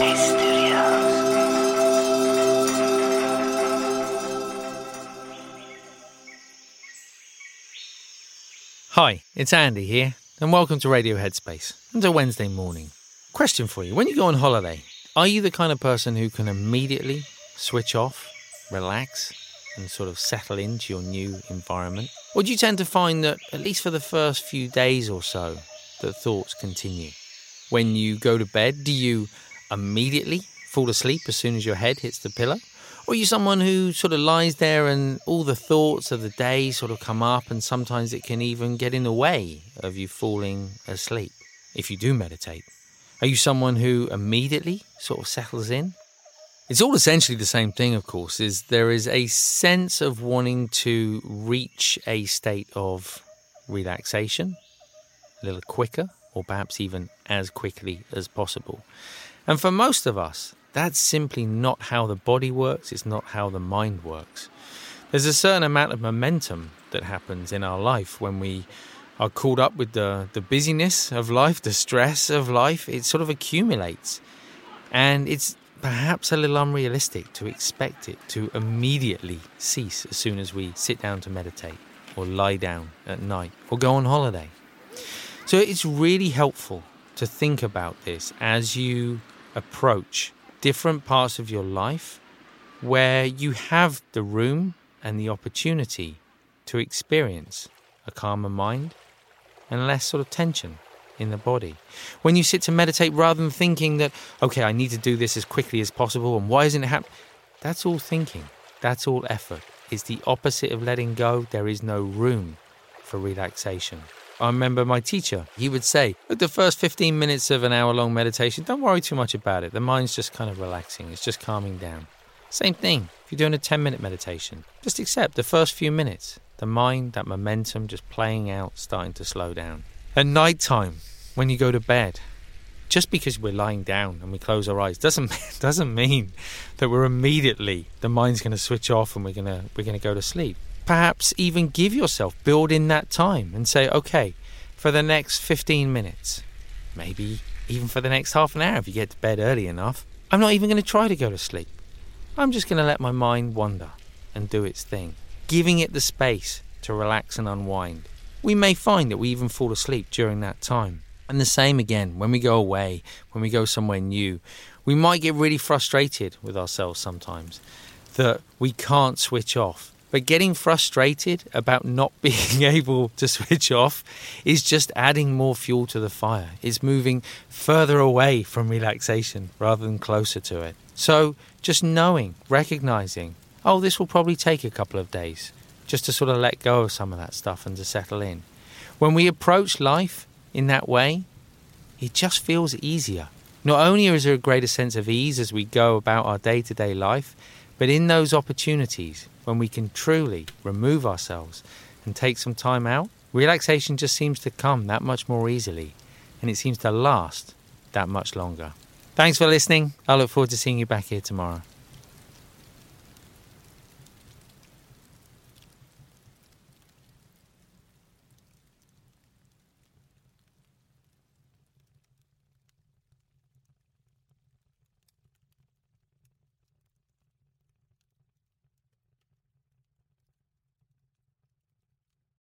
Hi, it's Andy here, and welcome to Radio Headspace. It's a Wednesday morning. Question for you When you go on holiday, are you the kind of person who can immediately switch off, relax, and sort of settle into your new environment? Or do you tend to find that, at least for the first few days or so, that thoughts continue? When you go to bed, do you immediately fall asleep as soon as your head hits the pillow? Or are you someone who sort of lies there and all the thoughts of the day sort of come up, and sometimes it can even get in the way of you falling asleep if you do meditate? Are you someone who immediately sort of settles in? It's all essentially the same thing, of course, is there is a sense of wanting to reach a state of relaxation a little quicker, or perhaps even as quickly as possible. And for most of us, that's simply not how the body works, it's not how the mind works. There's a certain amount of momentum that happens in our life when we are caught up with the, the busyness of life, the stress of life. It sort of accumulates. And it's perhaps a little unrealistic to expect it to immediately cease as soon as we sit down to meditate or lie down at night or go on holiday. So it's really helpful to think about this as you approach different parts of your life where you have the room and the opportunity to experience a calmer mind and less sort of tension in the body. When you sit to meditate, rather than thinking that, okay, I need to do this as quickly as possible and why isn't it happening? That's all thinking. That's all effort. It's the opposite of letting go. There is no room for relaxation. I remember my teacher, he would say, Look, the first 15 minutes of an hour long meditation, don't worry too much about it. The mind's just kind of relaxing, it's just calming down. Same thing if you're doing a 10 minute meditation. Just accept the first few minutes, the mind, that momentum just playing out, starting to slow down. At night time, when you go to bed, just because we're lying down and we close our eyes doesn't doesn't mean that we're immediately the mind's going to switch off and we're going to we're going to go to sleep perhaps even give yourself, build in that time and say, okay, for the next 15 minutes, maybe even for the next half an hour if you get to bed early enough, I'm not even going to try to go to sleep. I'm just going to let my mind wander and do its thing, giving it the space to relax and unwind. We may find that we even fall asleep during that time. And the same again when we go away, when we go somewhere new, we might get really frustrated with ourselves sometimes that we can't switch off but getting frustrated about not being able to switch off is just adding more fuel to the fire. It's moving further away from relaxation rather than closer to it. So just knowing, recognizing, oh, this will probably take a couple of days just to sort of let go of some of that stuff and to settle in. When we approach life in that way, it just feels easier. Not only is there a greater sense of ease as we go about our day to day life, but in those opportunities, when we can truly remove ourselves and take some time out, relaxation just seems to come that much more easily and it seems to last that much longer. Thanks for listening. I look forward to seeing you back here tomorrow.